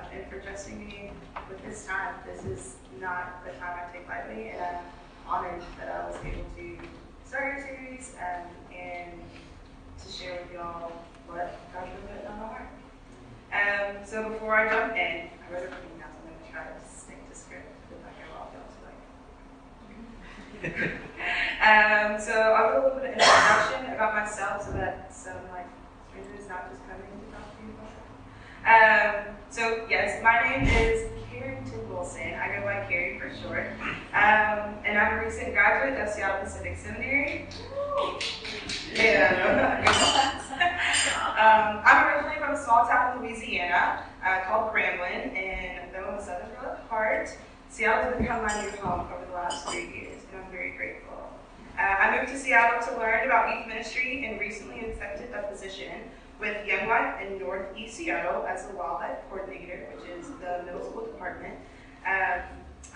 um, and for trusting me with this time. This is not the time I take lightly, and I'm honored that I was able to start your series um, and to share with y'all what God really put on my heart. Um, so before I jump in, I wrote a few notes. I'm going to try to stick to script if I go off y'all like. um, so I'll do a little bit of introduction about myself so that some like strangers not just coming to talk to you about um, so yes, my name is Carrington Wilson. I go by Carrie for short. Um, and I'm a recent graduate of Seattle Pacific Seminary. Yeah. um, I'm originally from a small town in Louisiana uh, called Grambling, and though I'm a Southern girl at heart, Seattle has become my new home over the last three years, and I'm very grateful. Uh, I moved to Seattle to learn about youth ministry and recently accepted a position with Young Life in Northeast Seattle as the WyldLife Coordinator, which is the middle school department. Um,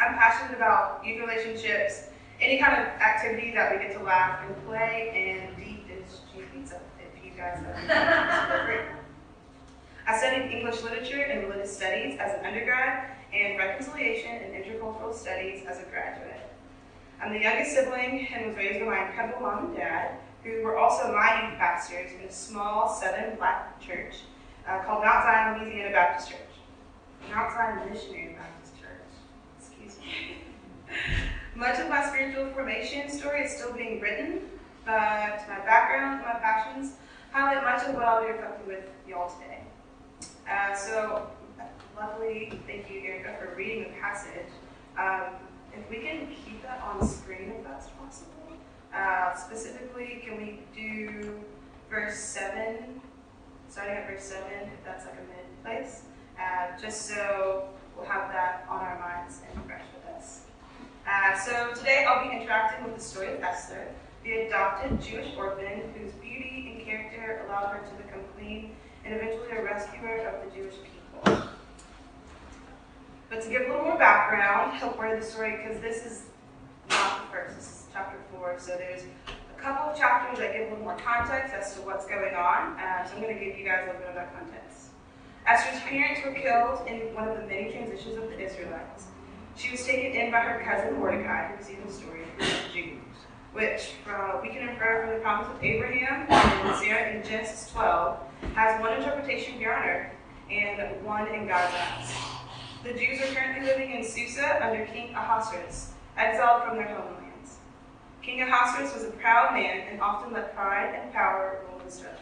I'm passionate about youth relationships, any kind of activity that we get to laugh and play, and deep is pizza, if you guys have I studied English literature and religious studies as an undergrad and reconciliation and intercultural studies as a graduate. I'm the youngest sibling and was raised by my incredible mom and dad, who were also my youth pastors in a small southern black church uh, called Mount Zion Louisiana Baptist Church. Mount Zion Missionary Baptist Church. Excuse me. Much of my spiritual formation story is still being written, but my background and my passions highlight much of what I'll be reflecting with y'all today. Uh, so, lovely, thank you, Erica, for reading the passage. Um, if we can keep that on screen, if that's possible. Uh, specifically, can we do verse 7, starting at verse 7, if that's like a mid place, uh, just so we'll have that on our minds and fresh with us. Uh, so today I'll be interacting with the story of Esther, the adopted Jewish orphan whose beauty and character allowed her to become queen and eventually a rescuer of the Jewish people. But to give a little more background, help where the story, because this is not the first, 4. So there's a couple of chapters that give a little more context as to what's going on. Uh, so I'm going to give you guys a little bit of that context. Esther's parents were killed in one of the many transitions of the Israelites. She was taken in by her cousin Mordecai, who received the story of Jews, which uh, we can infer from the promise of Abraham and Sarah in Genesis 12 has one interpretation here on earth and one in God's eyes. The Jews are currently living in Susa under King Ahasuerus, exiled from their homeland. King Ahasuerus was a proud man and often let pride and power rule his judgment,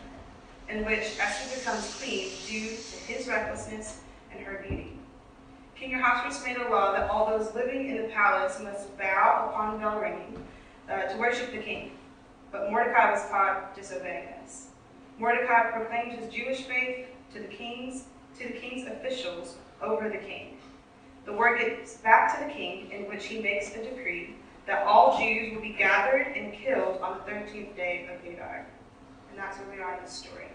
in which Esther becomes queen due to his recklessness and her beauty. King Ahasuerus made a law that all those living in the palace must bow upon bell ringing uh, to worship the king. But Mordecai was caught disobeying this. Mordecai proclaimed his Jewish faith to the kings, to the king's officials over the king. The word gets back to the king, in which he makes a decree that all Jews will be gathered and killed on the 13th day of Adar. And that's where we are in the story.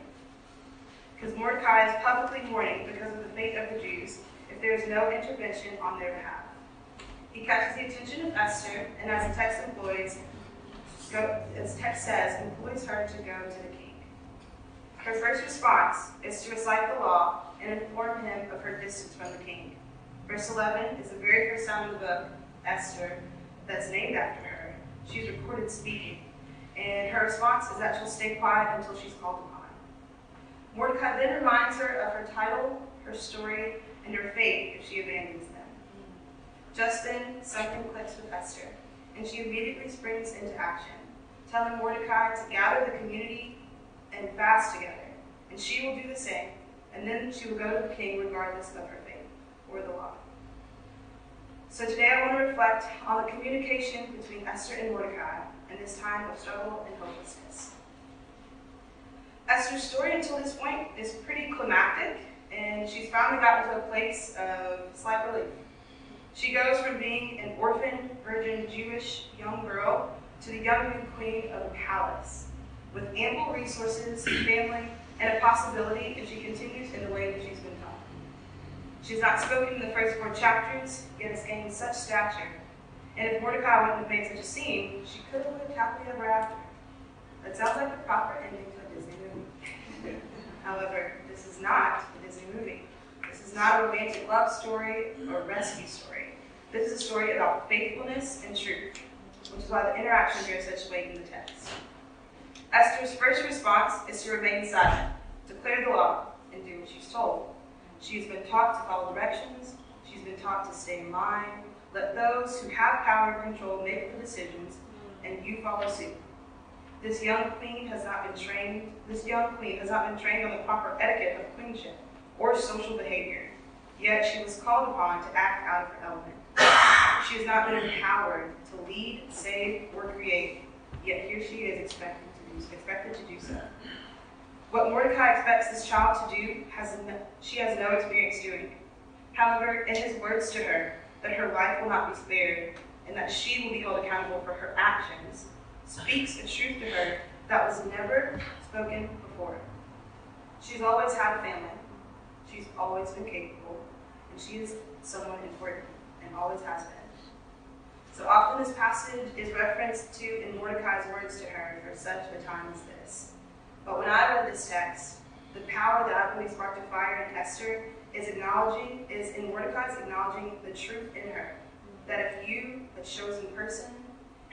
Because Mordecai is publicly mourning because of the fate of the Jews if there is no intervention on their behalf. He catches the attention of Esther, and as the text employs, go, as text says, employs her to go to the king. Her first response is to recite the law and inform him of her distance from the king. Verse 11 is the very first time in the book, Esther, that's named after her. She's recorded speaking. And her response is that she'll stay quiet until she's called upon. Mordecai then reminds her of her title, her story, and her fate if she abandons them. Just then, something clicks with Esther, and she immediately springs into action, telling Mordecai to gather the community and fast together. And she will do the same, and then she will go to the king regardless of her fate or the law. So today I want to reflect on the communication between Esther and Mordecai in this time of struggle and hopelessness. Esther's story until this point is pretty climactic, and she's finally gotten to a place of slight relief. She goes from being an orphan, virgin Jewish young girl to the young queen of a palace with ample resources, family, and a possibility if she continues in the way that she's been She's not spoken in the first four chapters, yet has gained such stature. And if Mordecai wouldn't have made such a scene, she could have lived happily ever after. That sounds like the proper ending to a Disney movie. However, this is not a Disney movie. This is not a romantic love story or rescue story. This is a story about faithfulness and truth, which is why the interaction bears such weight in the text. Esther's first response is to remain silent, declare the law, and do what she's told. She's been taught to follow directions, she's been taught to stay in line, let those who have power and control make the decisions, and you follow suit. This young queen has not been trained, this young queen has not been trained on the proper etiquette of queenship or social behavior. Yet she was called upon to act out of her element. She has not been empowered to lead, save, or create, yet here she is expected to do, expected to do so. What Mordecai expects this child to do, has no, she has no experience doing. However, in his words to her, that her life will not be spared, and that she will be held accountable for her actions, speaks a truth to her that was never spoken before. She's always had a family. She's always been capable, and she is someone important, and always has been. So often this passage is referenced to in Mordecai's words to her for such a time as this. But when I read this text, the power that believe sparked a fire in Esther is acknowledging, is in Mordecai's acknowledging the truth in her. That if you, a chosen person,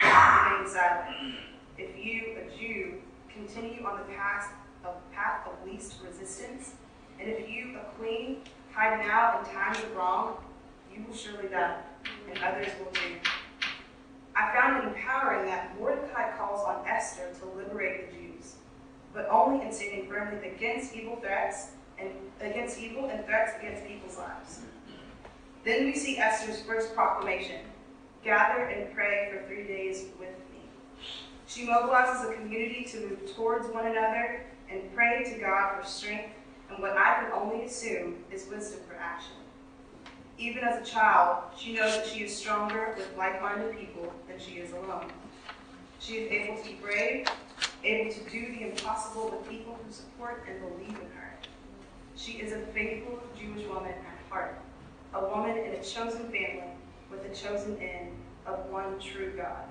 remain silent, if you, a Jew, continue on the path of path of least resistance, and if you, a queen, hide now in times of wrong, you will surely die, and others will too. I found it empowering that Mordecai calls on Esther to liberate the Jews, but only in standing firmly against evil threats and against evil and threats against people's lives. Then we see Esther's first proclamation gather and pray for three days with me. She mobilizes a community to move towards one another and pray to God for strength and what I can only assume is wisdom for action. Even as a child, she knows that she is stronger with like minded people than she is alone. She is able to be brave, do the impossible with people who support and believe in her. She is a faithful Jewish woman at heart, a woman in a chosen family with a chosen end of one true God.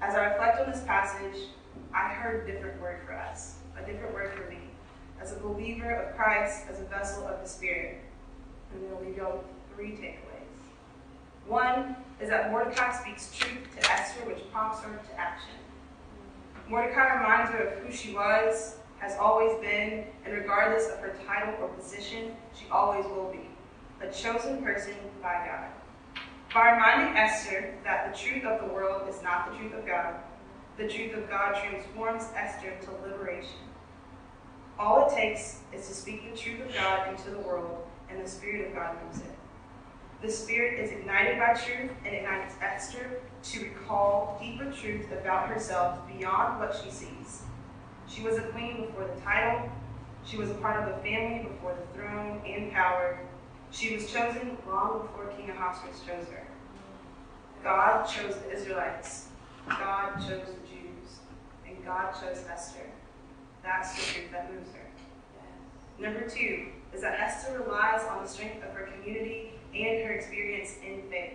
As I reflect on this passage, I heard a different word for us, a different word for me, as a believer of Christ, as a vessel of the Spirit. Leave y'all with three takeaways. One is that Mordecai speaks truth to Esther, which prompts her to action. Mordecai reminds her of who she was, has always been, and regardless of her title or position, she always will be a chosen person by God. By reminding Esther that the truth of the world is not the truth of God, the truth of God transforms Esther to liberation. All it takes is to speak the truth of God into the world, and the Spirit of God moves it. The Spirit is ignited by truth and ignites Esther to recall deeper truths about herself beyond what she sees. She was a queen before the title. She was a part of the family before the throne and power. She was chosen long before King Ahasuerus chose her. God chose the Israelites. God chose the Jews. And God chose Esther. That's the truth that moves her. Number two is that Esther relies on the strength of her community and her experience in faith.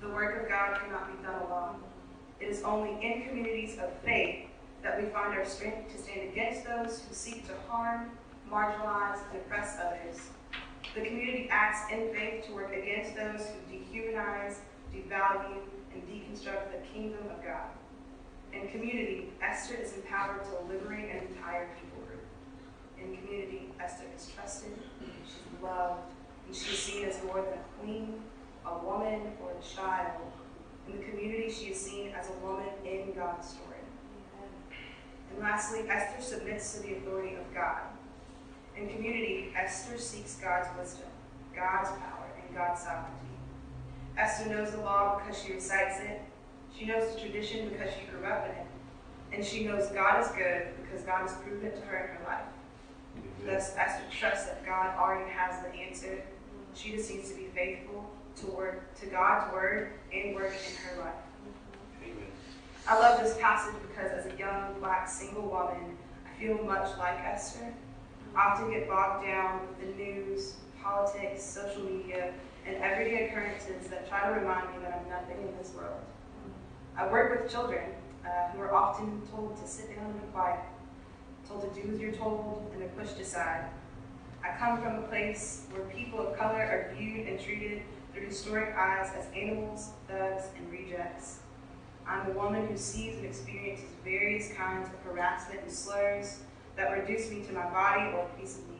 The work of God cannot be done alone. It is only in communities of faith that we find our strength to stand against those who seek to harm, marginalize, and oppress others. The community acts in faith to work against those who dehumanize, devalue, and deconstruct the kingdom of God. In community, Esther is empowered to liberate an entire people group. In community, Esther is trusted, she's loved, she is seen as more than a queen, a woman, or a child. In the community, she is seen as a woman in God's story. And lastly, Esther submits to the authority of God. In community, Esther seeks God's wisdom, God's power, and God's sovereignty. Esther knows the law because she recites it. She knows the tradition because she grew up in it. And she knows God is good because God has proven it to her in her life. Thus, Esther trusts that God already has the answer. She just needs to be faithful to to God's word and work in her life. I love this passage because as a young black single woman, I feel much like Esther. I often get bogged down with the news, politics, social media, and everyday occurrences that try to remind me that I'm nothing in this world. I work with children uh, who are often told to sit down and be quiet, told to do as you're told, and they're pushed aside. I come from a place where people of color are viewed and treated through historic eyes as animals, thugs, and rejects. I'm a woman who sees and experiences various kinds of harassment and slurs that reduce me to my body or a piece of me.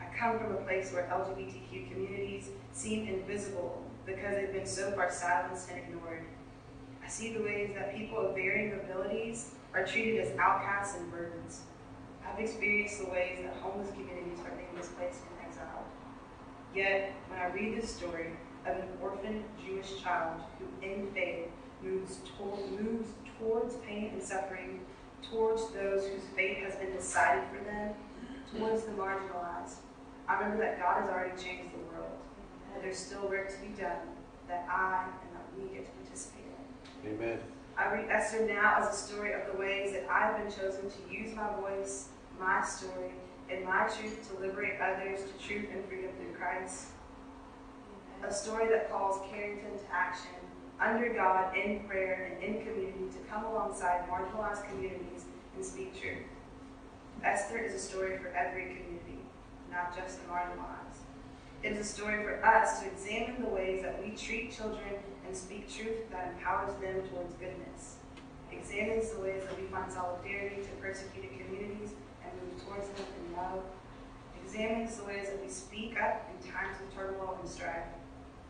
I come from a place where LGBTQ communities seem invisible because they've been so far silenced and ignored. I see the ways that people of varying abilities are treated as outcasts and burdens. I've experienced the ways that homeless communities are being displaced and exiled. Yet, when I read this story of an orphaned Jewish child who, in faith, moves, toward, moves towards pain and suffering, towards those whose fate has been decided for them, towards the marginalized, I remember that God has already changed the world, that there's still work to be done, that I and that we get to participate in. Amen. I read Esther now as a story of the ways that I've been chosen to use my voice, my story, and my truth to liberate others to truth and freedom through Christ. A story that calls Carrington to action under God, in prayer, and in community to come alongside marginalized communities and speak truth. Esther is a story for every community, not just the marginalized. It is a story for us to examine the ways that we treat children and speak truth that empowers them towards goodness. Examines the ways that we find solidarity to persecuted communities towards them in love. Examines the uh, ways that we speak up in times of turmoil and strife.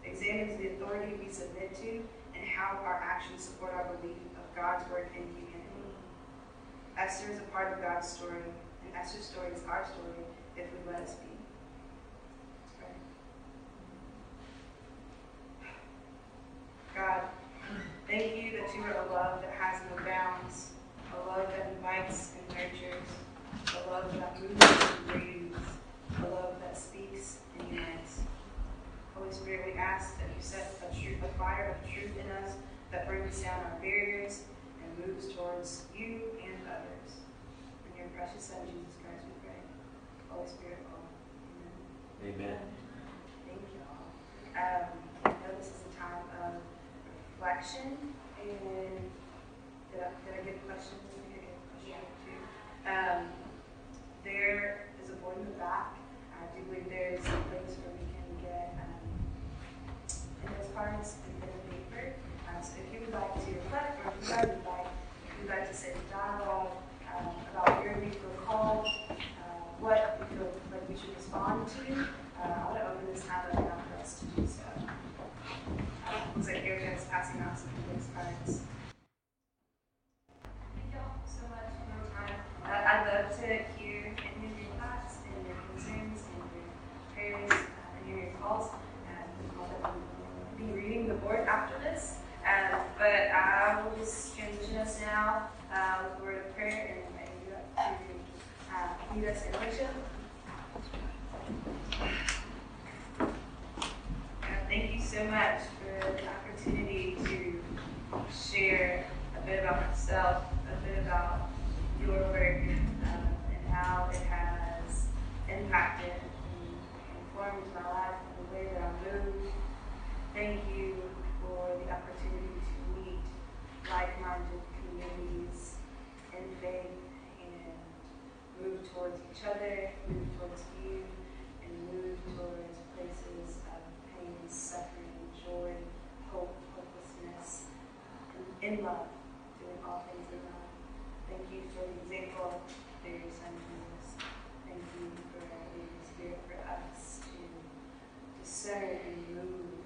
Examines the authority we submit to and how our actions support our belief of God's work in humanity. Esther is a part of God's story, and Esther's story is our story if we let us be. God, thank you that you are a love that has no bounds, a love that invites and nurtures, a love that moves and breathes, a love that speaks and unites. Holy Spirit, we ask that you a, fire of truth in us that brings down our barriers and moves towards you and others. In your precious Son, Jesus Christ, we pray. Holy Spirit, all. Amen. Amen. Thank you all. Um, I know this is a time of reflection, and did I, did I get questions? Did I get a question too? Um, there is a board in the back. I do believe there is a place where we can not been informed my life in the way that I move. Thank you for the opportunity to meet like-minded communities in faith and move towards each other, move towards you, and move towards places of pain, suffering, joy, hope, hopelessness, in love, doing all things in love. Thank you for the example of your son gives. Thank you for us to discern and move.